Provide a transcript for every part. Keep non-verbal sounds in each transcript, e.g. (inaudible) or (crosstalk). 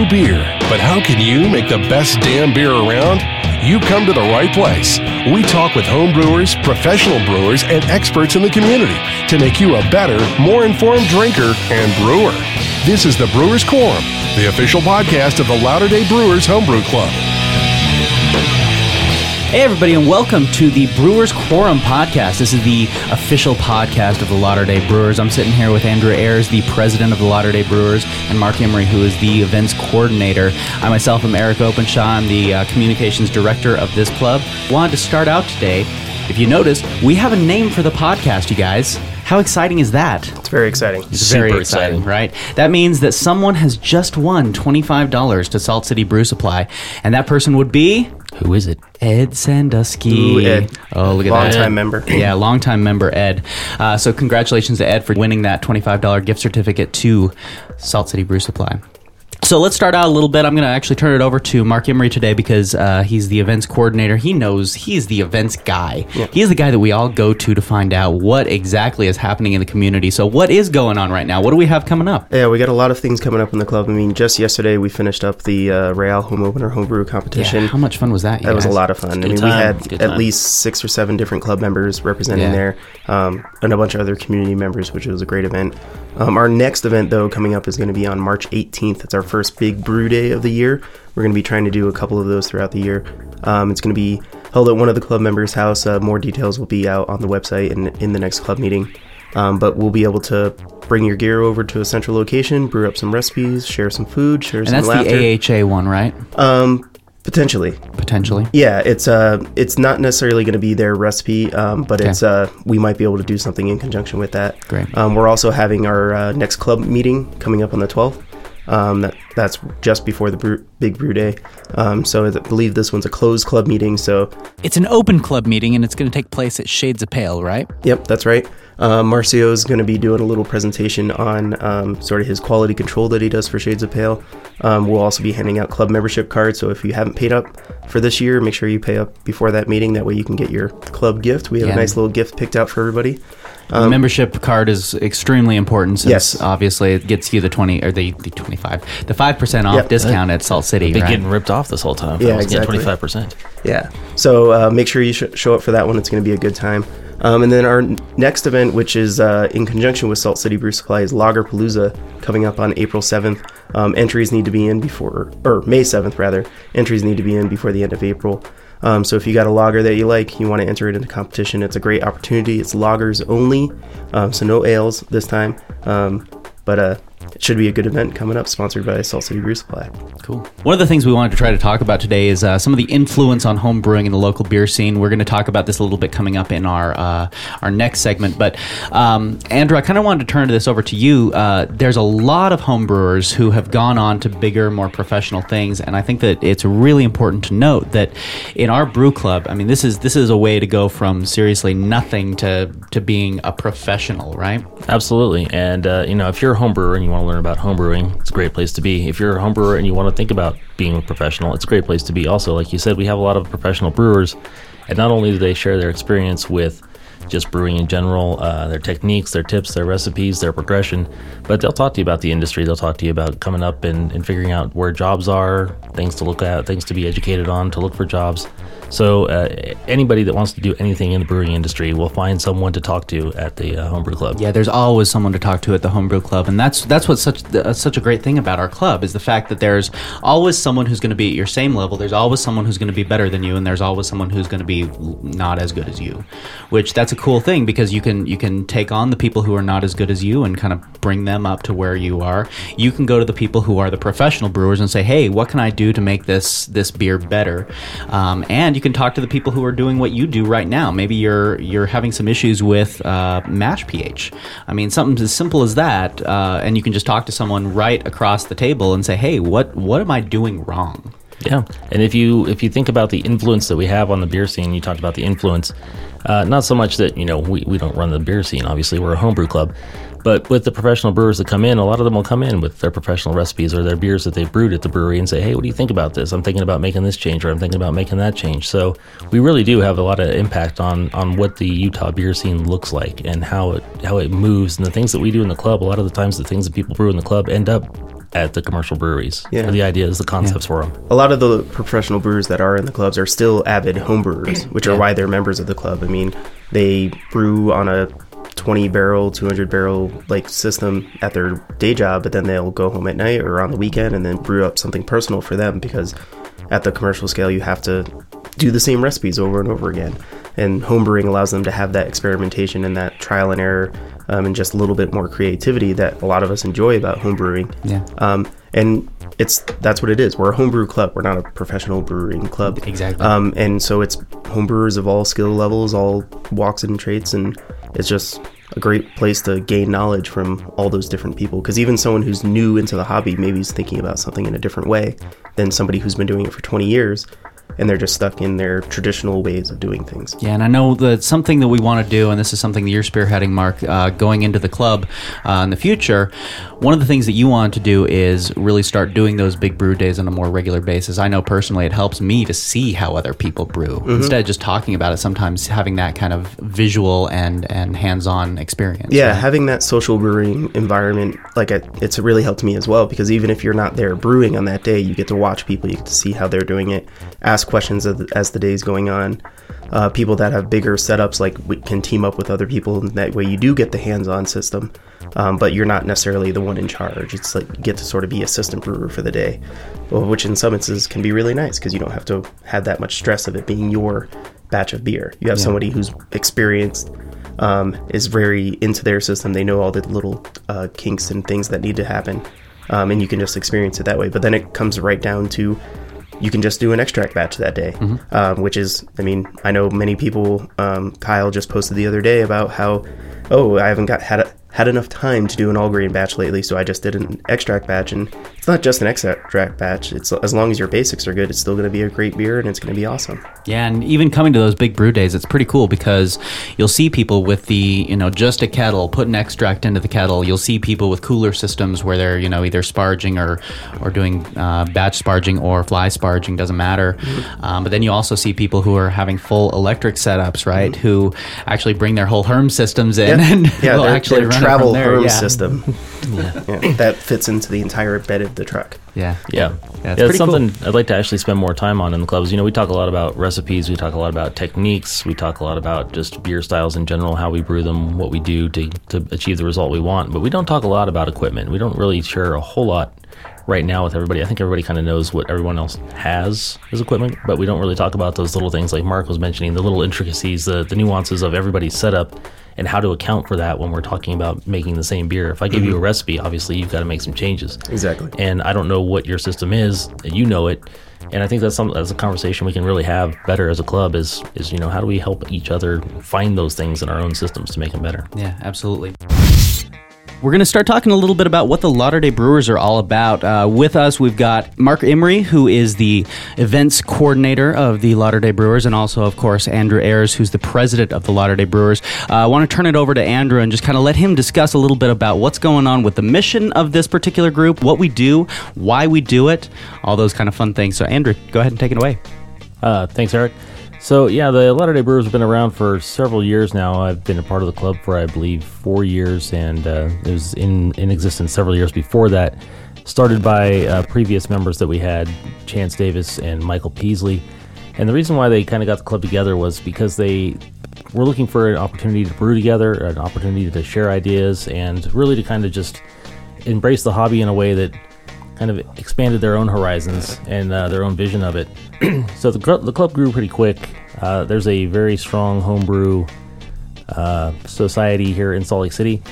brew beer, but how can you make the best damn beer around? You come to the right place. We talk with home brewers, professional brewers, and experts in the community to make you a better, more informed drinker and brewer. This is the Brewers Quorum, the official podcast of the Lauter day Brewers Homebrew Club. Hey, everybody, and welcome to the Brewers Quorum podcast. This is the official podcast of the Lauter day Brewers. I'm sitting here with Andrew Ayers, the president of the Lauter day Brewers, and Mark Imre, who is the events coordinator. I myself am Eric Openshaw. I'm the uh, communications director of this club. Wanted to start out today. If you noticed, we have a name for the podcast, you guys. How exciting is that? It's very exciting. It's very Super exciting, exciting. right? That means that someone has just won $25 to Salt City Brew Supply, and that person would be Who is it? Ed Sandusky. Ooh, Ed. Oh, look at that. Long-time member. (clears throat) Yeah, long-time member Ed. Uh, so congratulations to Ed for winning that $25 gift certificate to Salt City Brew Supply. So let's start out a little bit. I'm going to actually turn it over to Mark Imre today because uh, he's the events coordinator. He knows he's the events guy. He's the guy that we all go to to find out what exactly is happening in the community. So what is going on right now? What do we have coming up? Yeah, we got a lot of things coming up in the club. I mean, just yesterday we finished up the uh, Real Home Opener Homebrew competition. Yeah, how much fun was that? you that was a lot of fun. I Good mean, we had at time. least six or seven different club members representing Yeah. there, um, and a bunch of other community members, which was a great event. Um, our next event, though, coming up is going to be on March 18th. It's our first big brew day of the year. We're going to be trying to do a couple of those throughout the year. Um, it's going to be held at one of the club members' house. Uh, more details will be out on the website and in the next club meeting. Um, but we'll be able to bring your gear over to a central location, brew up some recipes, share some food, share And some that's laughter. the AHA one, right? Um, potentially. Potentially. Yeah, it's uh, it's not necessarily going to be their recipe, um, but it's uh, we might be able to do something in conjunction with that. Great. Um, we're also having our uh, next club meeting coming up on the twelfth. Um, that that's just before the brew, big brew day. Um, so I believe this one's a closed club meeting. So It's an open club meeting and it's going to take place at Shades of Pale, right? Yep, that's right. Uh, Marcio is going to be doing a little presentation on um, sort of his quality control that he does for Shades of Pale. Um, we'll also be handing out club membership cards. So if you haven't paid up for this year, make sure you pay up before that meeting. That way you can get your club gift. We have Yeah. a nice little gift picked out for everybody. The membership card is extremely important since Yes. obviously it gets you the 20 or the, the 25 the 5% off Yep. discount at Salt City Been right? getting ripped off this whole time. Yeah, exactly. getting 25%. Yeah. So uh, make sure you sh- show up for that one. It's going to be a good time. Um, and then our n- next event, which is uh, in conjunction with Salt City Brew Supply, is Lagerpalooza coming up on April 7th. Um, entries need to be in before, or May 7th rather. Entries need to be in before the end of April. Um, so if you got a lager that you like, you want to enter it into competition, it's a great opportunity. It's lagers only, um, so no ales this time. Um, but uh, it should be a good event coming up, sponsored by Salt City Brew Supply. Cool. One of the things we wanted to try to talk about today is uh, some of the influence on home brewing in the local beer scene. We're going to talk about this a little bit coming up in our uh, our next segment. But um, Andrew, I kind of wanted to turn this over to you. Uh, there's a lot of home brewers who have gone on to bigger, more professional things, and I think that it's really important to note that in our brew club, I mean, this is this is a way to go from seriously nothing to to being a professional, right? Absolutely. And, uh, you know, if you're a home brewer and you want to learn about homebrewing, it's a great place to be. If you're a homebrewer and you want to think about being a professional, it's a great place to be. Also, like you said, we have a lot of professional brewers, and not only do they share their experience with just brewing in general, uh, their techniques, their tips, their recipes, their progression, but they'll talk to you about the industry. They'll talk to you about coming up and, and figuring out where jobs are, things to look at, things to be educated on, to look for jobs. So uh, anybody that wants to do anything in the brewing industry will find someone to talk to at the uh, homebrew club. Yeah, there's always someone to talk to at the homebrew club, and that's that's what's such uh, such a great thing about our club is the fact that there's always someone who's going to be at your same level. There's always someone who's going to be better than you, and there's always someone who's going to be not as good as you. Which that's a cool thing because you can you can take on the people who are not as good as you and kind of bring them up to where you are. You can go to the people who are the professional brewers and say, "Hey, what can I do to make this this beer better?" Um, and you can talk to the people who are doing what you do right now. Maybe you're you're having some issues with uh, mash pH. I mean, something as simple as that, uh, and you can just talk to someone right across the table and say, "Hey, what what am I doing wrong?" Yeah, and if you if you think about the influence that we have on the beer scene, you talked about the influence. Uh, not so much that you know we, we don't run the beer scene. Obviously, we're a homebrew club, but with the professional brewers that come in, a lot of them will come in with their professional recipes or their beers that they've brewed at the brewery and say, "Hey, what do you think about this? I'm thinking about making this change, or I'm thinking about making that change." So we really do have a lot of impact on on what the Utah beer scene looks like and how it how it moves and the things that we do in the club. A lot of the times, the things that people brew in the club end up at the commercial breweries. Yeah. Or the ideas, the concepts for them. a lot of the professional brewers that are in the clubs are still avid home brewers, which are why they're members of the club. I mean, they brew on a 20 barrel, 200 barrel like system at their day job, but then they'll go home at night or on the weekend and then brew up something personal for them because at the commercial scale you have to do the same recipes over and over again. And homebrewing allows them to have that experimentation and that trial and error um, and just a little bit more creativity that a lot of us enjoy about homebrewing. Yeah. Um, and it's that's what it is. We're a homebrew club. We're not a professional brewing club. Exactly. Um, and so it's homebrewers of all skill levels, all walks and traits, and it's just a great place to gain knowledge from all those different people. Because even someone who's new into the hobby maybe is thinking about something in a different way than somebody who's been doing it for 20 years, and they're just stuck in their traditional ways of doing things. Yeah, and I know that something that we want to do, and this is something that you're spearheading, Mark, uh, going into the club uh, in the future. One of the things that you want to do is really start doing those big brew days on a more regular basis. I know personally it helps me to see how other people brew instead of just talking about it. Sometimes having that kind of visual and and hands-on experience. Yeah, right? having that social brewing environment, like it, it's really helped me as well because even if you're not there brewing on that day, you get to watch people, you get to see how they're doing it, ask questions as the, the day's going on. Uh, people that have bigger setups, like we can team up with other people, and that way you do get the hands-on system, um, but you're not necessarily the one in charge. It's like you get to sort of be assistant brewer for the day, well, which in some instances can be really nice because you don't have to have that much stress of it being your batch of beer. You have somebody who's experienced um, is very into their system. They know all the little uh, kinks and things that need to happen, um, and you can just experience it that way. But then it comes right down to you can just do an extract batch that day, um, which is, I mean, I know many people. Um, Kyle just posted the other day about how, oh, I haven't got had a, had enough time to do an all grain batch lately, so I just did an extract batch, and it's not just an extract batch. It's as long as your basics are good, it's still going to be a great beer, and it's going to be awesome. Yeah, and even coming to those big brew days, it's pretty cool because you'll see people with the, you know, just a kettle, put an extract into the kettle. You'll see people with cooler systems where they're, you know, either sparging or, or doing uh, batch sparging or fly sparging, doesn't matter. Um, but then you also see people who are having full electric setups, right? Who actually bring their whole HERMS systems in (laughs) and yeah, their, actually their run it travel from there. HERMS yeah. system (laughs) Yeah, that fits into the entire bed of the truck. Yeah. Yeah, Yeah, yeah, it's it's pretty cool. something I'd like to actually spend more time on in the clubs. You know, we talk a lot about recipes, we talk a lot about techniques, we talk a lot about just beer styles in general, how we brew them, what we do to, to achieve the result we want. But we don't talk a lot about equipment. We don't really share a whole lot right now with everybody. I think everybody kind of knows what everyone else has as equipment, but we don't really talk about those little things like Mark was mentioning, the little intricacies, the, the nuances of everybody's setup and how to account for that when we're talking about making the same beer. If I give you a mm-hmm. recipe, obviously you've got to make some changes Exactly. and I don't know what your system is, and you know it. And I think that's some that's a conversation we can really have better as a club. Is is you know how do we help each other find those things in our own systems to make them better? Yeah, absolutely. We're going to start talking a little bit about what the Lauter day Brewers are all about. Uh, with us, we've got Mark Imre, who is the events coordinator of the Lauter day Brewers, and also, of course, Andrew Ayers, who's the president of the Lauter day Brewers. Uh, I want to turn it over to Andrew and just kind of let him discuss a little bit about what's going on with the mission of this particular group, what we do, why we do it, all those kind of fun things. So, Andrew, go ahead and take it away. Uh, thanks, Eric. So yeah, the Lauter Day Brewers have been around for several years now. I've been a part of the club for I believe four years, and uh, it was in in existence several years before that. Started by uh, previous members that we had, Chance Davis and Michael Peasley. And the reason why they kind of got the club together was because they were looking for an opportunity to brew together, an opportunity to share ideas, and really to kind of just embrace the hobby in a way that kind of expanded their own horizons and uh, their own vision of it. (clears throat) so the, the club grew pretty quick. Uh, there's a very strong homebrew uh, society here in Salt Lake City.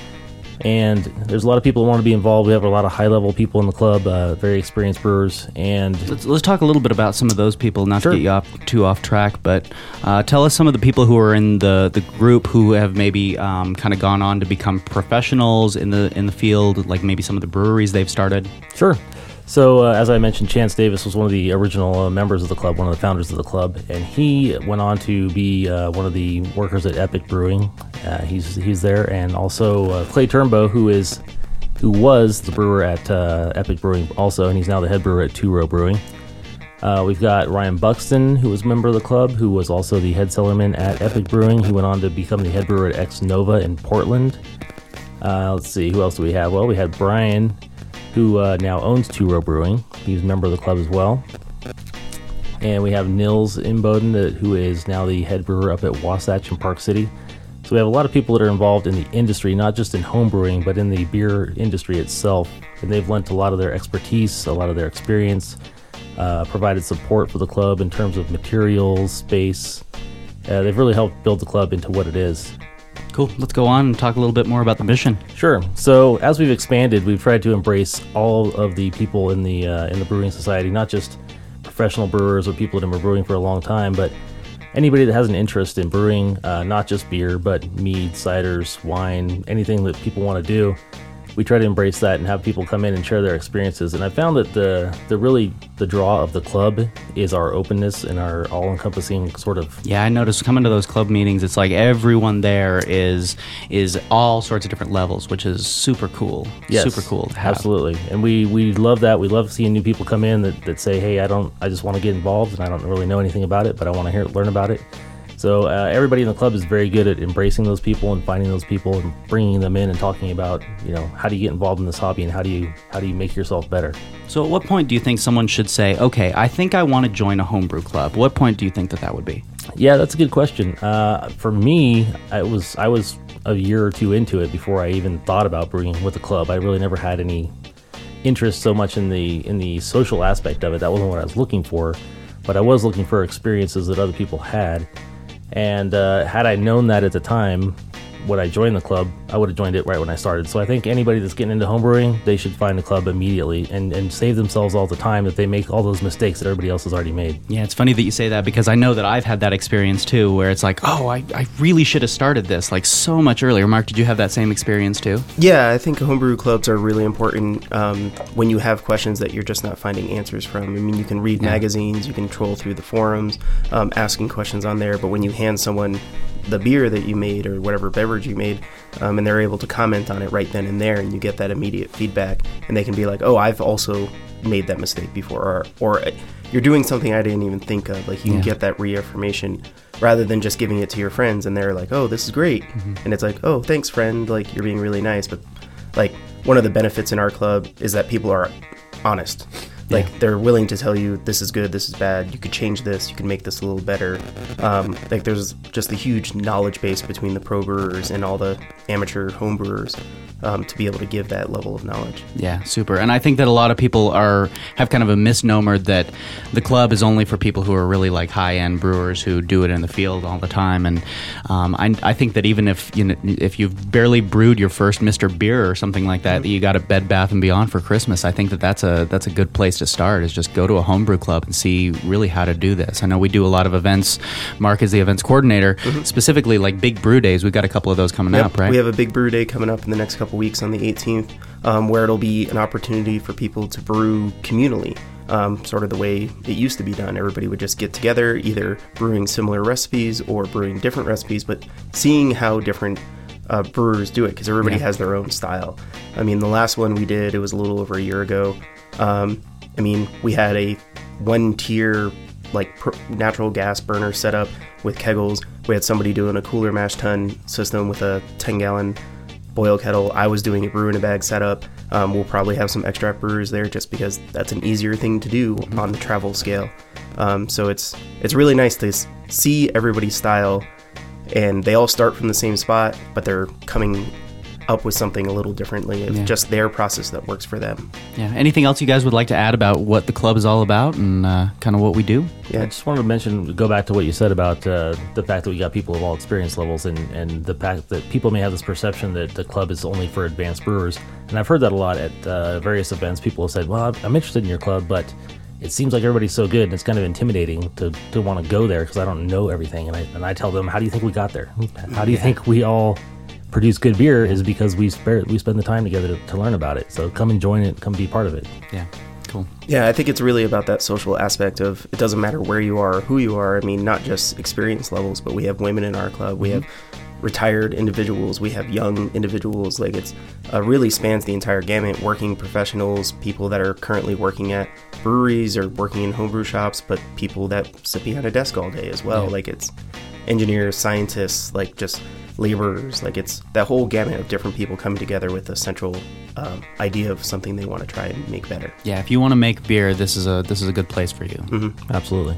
And there's a lot of people who want to be involved. We have a lot of high level people in the club, uh, very experienced brewers. And Let's, let's talk a little bit about some of those people, not Sure. to get you off too off track, but uh, tell us some of the people who are in the, the group who have maybe um, kind of gone on to become professionals in the in the field, like maybe some of the breweries they've started. Sure. So, uh, as I mentioned, Chance Davis was one of the original uh, members of the club, one of the founders of the club, and he went on to be uh, one of the workers at Epic Brewing. Uh, he's he's there, and also uh, Clay Turnbow, who is who was the brewer at uh, Epic Brewing, also, and he's now the head brewer at Two Row Brewing. We've got Ryan Buxton, who was a member of the club, who was also the head cellarman at Epic Brewing. He went on to become the head brewer at Ex Novo in Portland. Let's see, who else do we have? Well, we had Brian, who uh, now owns Two Row Brewing. He's a member of the club as well. And we have Nils Imboden, who is now the head brewer up at Wasatch in Park City. So we have a lot of people that are involved in the industry, not just in home brewing, but in the beer industry itself. And they've lent a lot of their expertise, a lot of their experience, uh, provided support for the club in terms of materials, space. Uh, they've really helped build the club into what it is. Cool. Let's go on and talk a little bit more about the mission. Sure. So as we've expanded, we've tried to embrace all of the people in the uh, in the brewing society, not just professional brewers or people that have been brewing for a long time, but anybody that has an interest in brewing, uh, not just beer, but mead, ciders, wine, anything that people want to do we try to embrace that and have people come in and share their experiences. And I found that the the really the draw of the club is our openness and our all encompassing sort of. Yeah, I noticed coming to those club meetings, it's like everyone there is is all sorts of different levels, which is super cool. Yes, super cool. Absolutely, and we we love that. We love seeing new people come in that, that say, "Hey, I don't, I just want to get involved, and I don't really know anything about it, but I want to hear learn about it." So uh, everybody in the club is very good at embracing those people and finding those people and bringing them in and talking about, you know, how do you get involved in this hobby and how do you how do you make yourself better. So at what point do you think someone should say, okay, I think I want to join a homebrew club? What point do you think that that would be? Yeah, that's a good question. Uh, for me, I was I was a year or two into it before I even thought about brewing with a club. I really never had any interest so much in the in the social aspect of it. That wasn't what I was looking for, but I was looking for experiences that other people had. And uh, had I known that at the time, when I joined the club, I would have joined it right when I started. So I think anybody that's getting into homebrewing, they should find a club immediately and, and save themselves all the time that they make all those mistakes that everybody else has already made. Yeah, it's funny that you say that because I know that I've had that experience too, where it's like, oh, I, I really should have started this like so much earlier. Mark, did you have that same experience too? Yeah, I think homebrew clubs are really important um, when you have questions that you're just not finding answers from. I mean, you can read yeah. magazines, you can troll through the forums, um, asking questions on there, but when you hand someone the beer that you made or whatever beverage you made, um, and they're able to comment on it right then and there, and you get that immediate feedback, and they can be like, "Oh, I've also made that mistake before," or, or "You're doing something I didn't even think of." Like you yeah. can get that reaffirmation rather than just giving it to your friends, and they're like, "Oh, this is great," mm-hmm. and it's like, "Oh, thanks, friend. Like you're being really nice." But like one of the benefits in our club is that people are honest. Like yeah. they're willing to tell you this is good, this is bad. You could change this. You can make this a little better. Um, like there's just a huge knowledge base between the pro brewers and all the amateur home brewers um, to be able to give that level of knowledge. Yeah, super. And I think that a lot of people are have kind of a misnomer that the club is only for people who are really like high end brewers who do it in the field all the time. And um, I, I, think that even if you know, if you've barely brewed your first Mister Beer or something like that, that you got a Bed Bath and Beyond for Christmas, I think that that's a that's a good place to start. Is just go to a homebrew club and see really how to do this. I know we do a lot of events. Mark is the events coordinator, mm-hmm. specifically like big brew days. We've got a couple of those coming yep, up, right? We have a big brew day coming up in the next couple weeks on the 18th, um, where it'll be an opportunity for people to brew communally. Um, sort of the way it used to be done. Everybody would just get together, either brewing similar recipes or brewing different recipes, but seeing how different uh, brewers do it because everybody yeah. has their own style. I mean, the last one we did, it was a little over a year ago. Um, I mean, we had a one tier like natural gas burner setup with keggles. We had somebody doing a cooler mash tun system with a 10 gallon boil kettle. I was doing a brew in a bag setup. Um, we'll probably have some extract brewers there just because that's an easier thing to do mm-hmm. on the travel scale. Um, so it's it's really nice to see everybody's style, and they all start from the same spot, but they're coming up with something a little differently of yeah. just their process that works for them. Yeah. Anything else you guys would like to add about what the club is all about and uh, kind of what we do? Yeah. I just wanted to mention, go back to what you said about uh, the fact that we got people of all experience levels and, and the fact that people may have this perception that the club is only for advanced brewers. And I've heard that a lot at uh, various events. People have said, well, I'm interested in your club, but it seems like everybody's so good and it's kind of intimidating to, to want to go there because I don't know everything. And I, and I tell them, how do you think we got there? How do you think we all produce good beer is because we spare, we spend the time together to, to learn about it. So come and join it, come be part of it. Yeah. Cool. Yeah, I think it's really about that social aspect of it doesn't matter where you are, who you are. I mean, not just experience levels, but we have women in our club. We mm-hmm. have retired individuals. We have young individuals. Like it's uh, really spans the entire gamut. Working professionals, people that are currently working at breweries or working in homebrew shops, but people that sit behind a desk all day as well. Yeah. Like it's engineers, scientists, like just laborers. Like it's that whole gamut of different people coming together with a central um, idea of something they want to try and make better. Yeah, if you want to make beer, this is a this is a good place for you. Absolutely.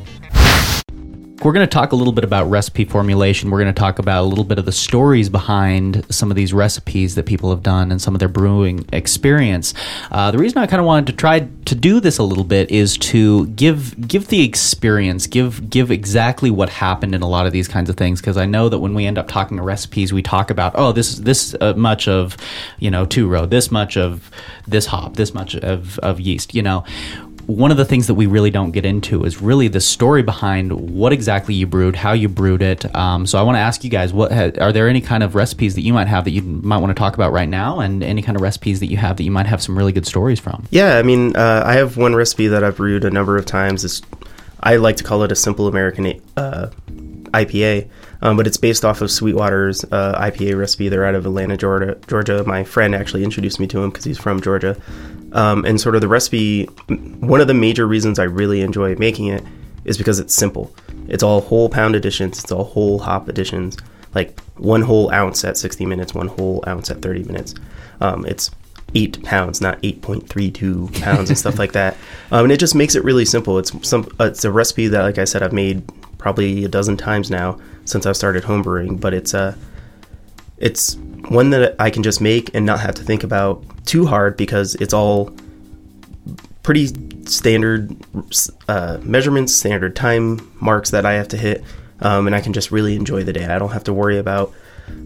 We're going to talk a little bit about recipe formulation. We're going to talk about a little bit of the stories behind some of these recipes that people have done and some of their brewing experience. Uh, the reason I kind of wanted to try to do this a little bit is to give give the experience, give give exactly what happened in a lot of these kinds of things. Because I know that when we end up talking to recipes, we talk about oh this this uh, much of you know two row, this much of this hop, this much of of yeast. You know one of the things that we really don't get into is really the story behind what exactly you brewed, how you brewed it. Um, so I want to ask you guys, what ha- are there any kind of recipes that you might have that you might want to talk about right now, and any kind of recipes that you have that you might have some really good stories from? Yeah, I mean, uh, I have one recipe that I've brewed a number of times. It's, I like to call it a simple American uh, IPA, um, but it's based off of Sweetwater's uh, IPA recipe. They're out of Atlanta, Georgia. Georgia. My friend actually introduced me to him because he's from Georgia. Um, and sort of the recipe, one of the major reasons I really enjoy making it is because it's simple. It's all whole pound additions. It's all whole hop additions. Like one whole ounce at 60 minutes, one whole ounce at 30 minutes. Um, it's eight pounds, not 8.32 pounds and stuff like that. (laughs) Um, and it just makes it really simple. It's some. Uh, it's a recipe that, like I said, I've made probably a dozen times now since I've started homebrewing. But it's a, it's one that I can just make and not have to think about too hard because it's all pretty standard uh, measurements, standard time marks that I have to hit, um, and I can just really enjoy the day. I don't have to worry about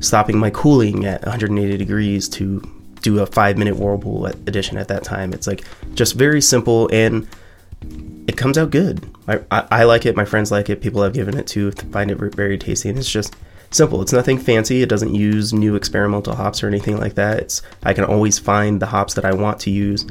stopping my cooling at 180 degrees to do a five minute whirlpool addition at that time. It's like just very simple and it comes out good. I, I, I like it. My friends like it. People I've given it to find it very tasty, and it's just simple. It's nothing fancy. It doesn't use new experimental hops or anything like that. It's I can always find the hops that I want to use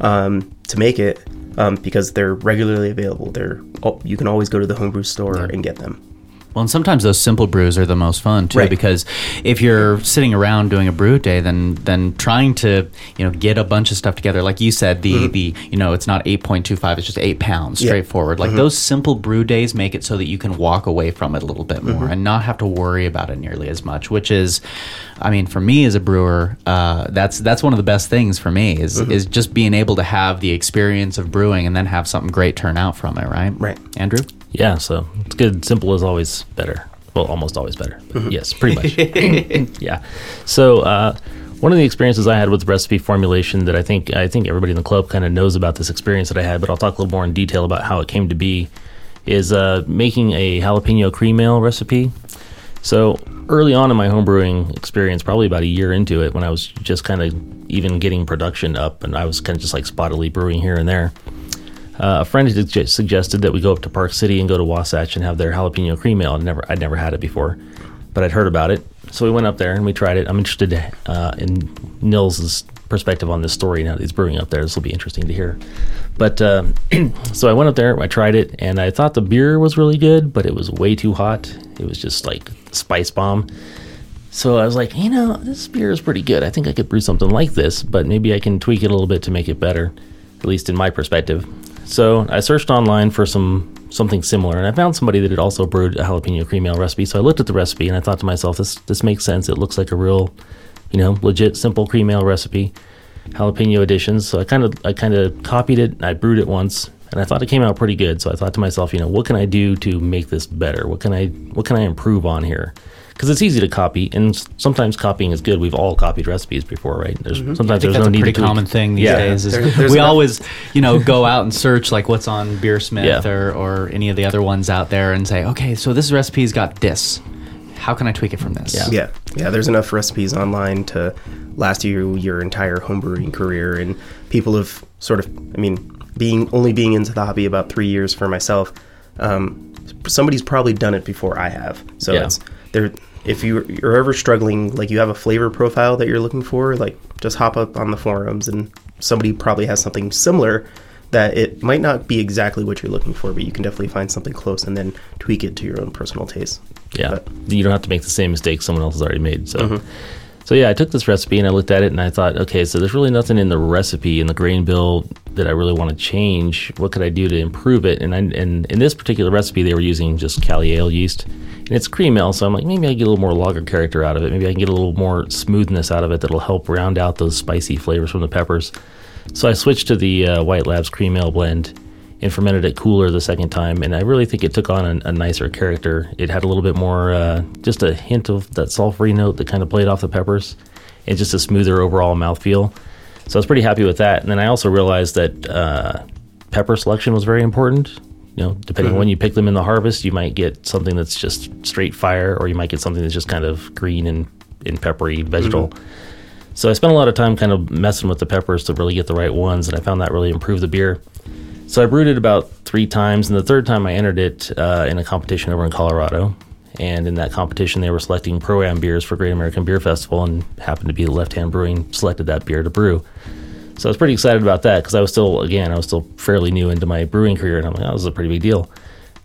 um, to make it um, because they're regularly available. They're oh, you can always go to the homebrew store and get them. Well, and sometimes those simple brews are the most fun too, Right. because if you're sitting around doing a brew day, then then trying to you know get a bunch of stuff together, like you said, the mm-hmm. the you know it's not eight point two five, it's just eight pounds, Yeah. straightforward. Like mm-hmm. those simple brew days make it so that you can walk away from it a little bit more mm-hmm. and not have to worry about it nearly as much. Which is, I mean, for me as a brewer, uh, that's that's one of the best things for me is is just being able to have the experience of brewing and then have something great turn out from it. Right? Right. Andrew. Yeah, so it's good. Simple is always better. Well, almost always better. But Yes, pretty much. (laughs) yeah. So uh, one of the experiences I had with recipe formulation that I think I think everybody in the club kind of knows about this experience that I had, but I'll talk a little more in detail about how it came to be. Is uh, making a jalapeno cream ale recipe. So early on in my homebrewing experience, probably about a year into it, when I was just kind of even getting production up, and I was kind of just like spottily brewing here and there. Uh, a friend suggested that we go up to Park City and go to Wasatch and have their jalapeno cream ale. I'd never, I'd never had it before, but I'd heard about it. So we went up there and we tried it. I'm interested uh, in Nils's perspective on this story now that he's brewing up there. This will be interesting to hear. But uh, (clears throat) so I went up there, I tried it, and I thought the beer was really good, but it was way too hot. It was just like spice bomb. So I was like, you know, this beer is pretty good. I think I could brew something like this, but maybe I can tweak it a little bit to make it better, at least in my perspective. So I searched online for some something similar, and I found somebody that had also brewed a jalapeno cream ale recipe. So I looked at the recipe and I thought to myself, this this makes sense. It looks like a real, you know, legit simple cream ale recipe, jalapeno additions. So I kind of I kind of copied it. And I brewed it once, and I thought it came out pretty good. So I thought to myself, you know, what can I do to make this better? What can I what can I improve on here? Because it's easy to copy, and sometimes copying is good. We've all copied recipes before, right? There's sometimes Mm-hmm. I think there's that's no a need pretty to tweak. common thing these Yeah. days. Is There- there's we enough- always, you know, go out and search like what's on Beersmith Yeah. or, or any of the other ones out there and say, okay, so this recipe's got this. How can I tweak it from this? Yeah. Yeah, yeah. There's enough recipes online to last you your entire homebrewing career, and people have sort of, I mean, being only being into the hobby about three years for myself. Um, somebody's probably done it before I have, so Yeah. it's there. If you, you're ever struggling, like you have a flavor profile that you're looking for, like just hop up on the forums, and somebody probably has something similar that it might not be exactly what you're looking for, but you can definitely find something close and then tweak it to your own personal taste. Yeah, But- you don't have to make the same mistake someone else has already made. So, Mm-hmm. so yeah, I took this recipe and I looked at it and I thought, okay, so there's really nothing in the recipe in the grain bill that I really want to change. What could I do to improve it? And I, and in this particular recipe, they were using just Cali ale yeast, And it's cream ale, so I'm like, maybe I get a little more lager character out of it. Maybe I can get a little more smoothness out of it that'll help round out those spicy flavors from the peppers. So I switched to the uh, White Labs cream ale blend and fermented it cooler the second time. And I really think it took on a, a nicer character. It had a little bit more, uh, just a hint of that sulfury note that kind of played off the peppers, and just a smoother overall mouthfeel. So I was pretty happy with that. And then I also realized that uh, pepper selection was very important. You know, depending on when you pick them in the harvest, you might get something that's just straight fire, or you might get something that's just kind of green and, and peppery vegetal. So I spent a lot of time kind of messing with the peppers to really get the right ones, and I found that really improved the beer. So I brewed it about three times, and the third time I entered it uh, in a competition over in Colorado. And in that competition, they were selecting pro am beers for Great American Beer Festival, and happened to be Left Hand Brewing selected that beer to brew. So I was pretty excited about that because I was still, again, I was still fairly new into my brewing career, and I'm like, oh, this is a pretty big deal.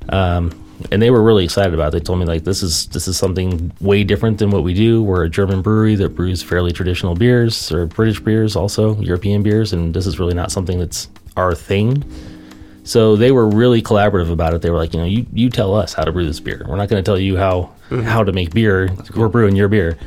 Um, and they were really excited about it. They told me like this is this is something way different than what we do. We're a German brewery that brews fairly traditional beers or British beers, also European beers, and this is really not something that's our thing. So they were really collaborative about it. They were like, you know, you, you tell us how to brew this beer. We're not going to tell you how how to make beer. We're brewing your beer.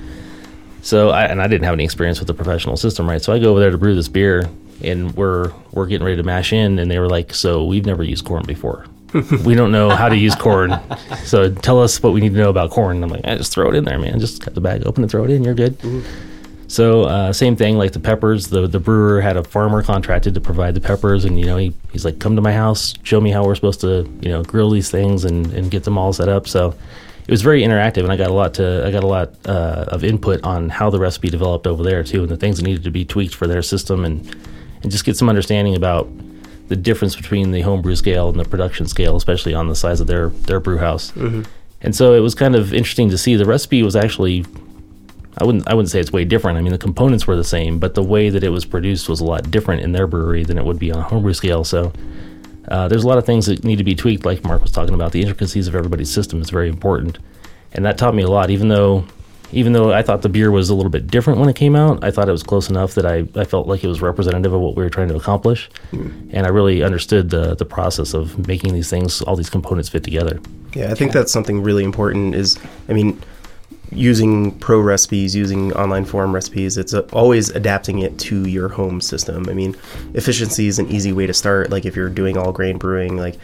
So I, and I didn't have any experience with the professional system, right? So I go over there to brew this beer, and we're we're getting ready to mash in, and they were like, "So we've never used corn before. (laughs) we don't know how to use corn. So tell us what we need to know about corn." And I'm like, "I just throw it in there, man. Just cut the bag open and throw it in. You're good." So uh, same thing, like the peppers. The the brewer had a farmer contracted to provide the peppers, and you know he, he's like, "Come to my house, show me how we're supposed to you know grill these things and, and get them all set up." So it was very interactive, and I got a lot to I got a lot uh, of input on how the recipe developed over there too, and the things that needed to be tweaked for their system, and and just get some understanding about the difference between the homebrew scale and the production scale, especially on the size of their their brew house. And so it was kind of interesting to see the recipe was actually I wouldn't I wouldn't say it's way different. I mean the components were the same, but the way that it was produced was a lot different in their brewery than it would be on a homebrew scale. So uh, there's a lot of things that need to be tweaked, like Mark was talking about. The intricacies of everybody's system is very important, and that taught me a lot. Even though even though I thought the beer was a little bit different when it came out, I thought it was close enough that I, I felt like it was representative of what we were trying to accomplish, and I really understood the the process of making these things, all these components fit together. Yeah, I think that's something really important. Is I mean, using pro recipes, using online forum recipes, it's always adapting it to your home system. I mean, efficiency is an easy way to start. Like if you're doing all grain brewing, like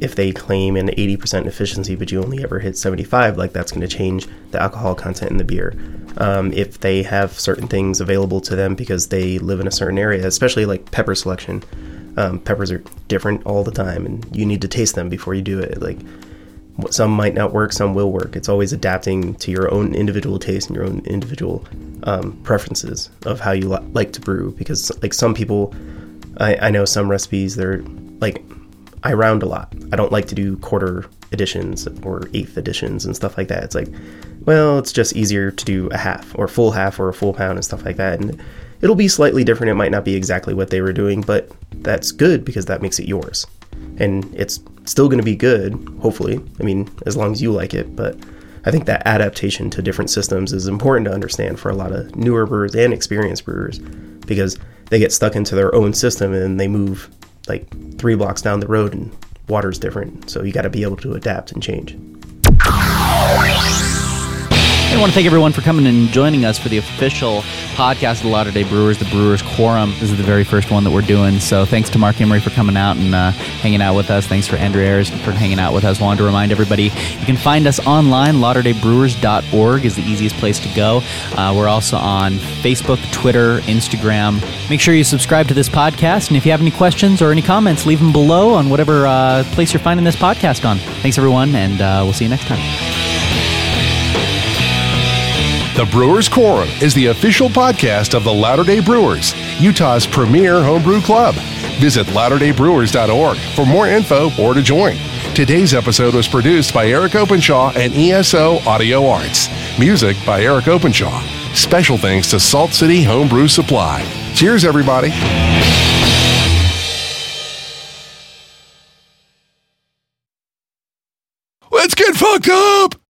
if they claim an 80% efficiency, but you only ever hit 75, like that's going to change the alcohol content in the beer. Um, if they have certain things available to them because they live in a certain area, especially like pepper selection, um, peppers are different all the time, and you need to taste them before you do it. Like some might not work, some will work. It's always adapting to your own individual taste and your own individual um, preferences of how you li- like to brew. Because like some people, I, I know some recipes they're like I round a lot. I don't like to do quarter editions or eighth editions and stuff like that. It's like, well, it's just easier to do a half or full half or a full pound and stuff like that. And it'll be slightly different. It might not be exactly what they were doing, but that's good because that makes it yours. And it's still going to be good, hopefully. I mean, as long as you like it. But I think that adaptation to different systems is important to understand for a lot of newer brewers and experienced brewers because they get stuck into their own system and they move like three blocks down the road and water's different. So you got to be able to adapt and change. I want to thank everyone for coming and joining us for the official podcast of the Lauter Day Brewers, the Brewers Quorum. This is the very first one that we're doing. So thanks to Mark Imre for coming out and uh, hanging out with us. Thanks for Andrew Ayers for hanging out with us. Wanted to remind everybody you can find us online. LauterdayBrewers.org is the easiest place to go. Uh, we're also on Facebook, Twitter, Instagram. Make sure you subscribe to this podcast. And if you have any questions or any comments, leave them below on whatever uh, place you're finding this podcast on. Thanks, everyone, and uh, we'll see you next time. The Brewers Quorum is the official podcast of the Lauter day Brewers, Utah's premier homebrew club. Visit lauterdaybrewers.org for more info or to join. Today's episode was produced by Eric Openshaw and ESO Audio Arts. Music by Eric Openshaw. Special thanks to Salt City Homebrew Supply. Cheers, everybody. Let's get fucked up!